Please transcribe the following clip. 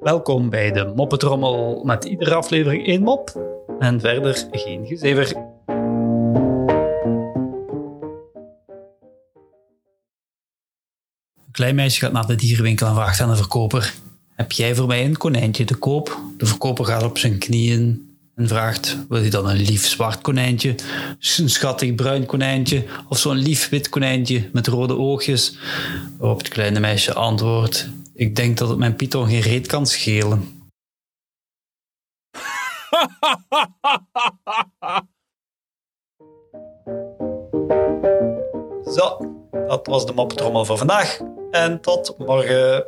Welkom bij de Moppetrommel met iedere aflevering één mop en verder geen gezever. Een klein meisje gaat naar de dierenwinkel en vraagt aan de verkoper: Heb jij voor mij een konijntje te koop? De verkoper gaat op zijn knieën en vraagt: Wil je dan een lief zwart konijntje, een schattig bruin konijntje of zo'n lief wit konijntje met rode oogjes? Waarop het kleine meisje antwoordt: Ik denk dat het mijn Python geen reet kan schelen. Zo, dat was de moppetrommel voor vandaag. En tot morgen.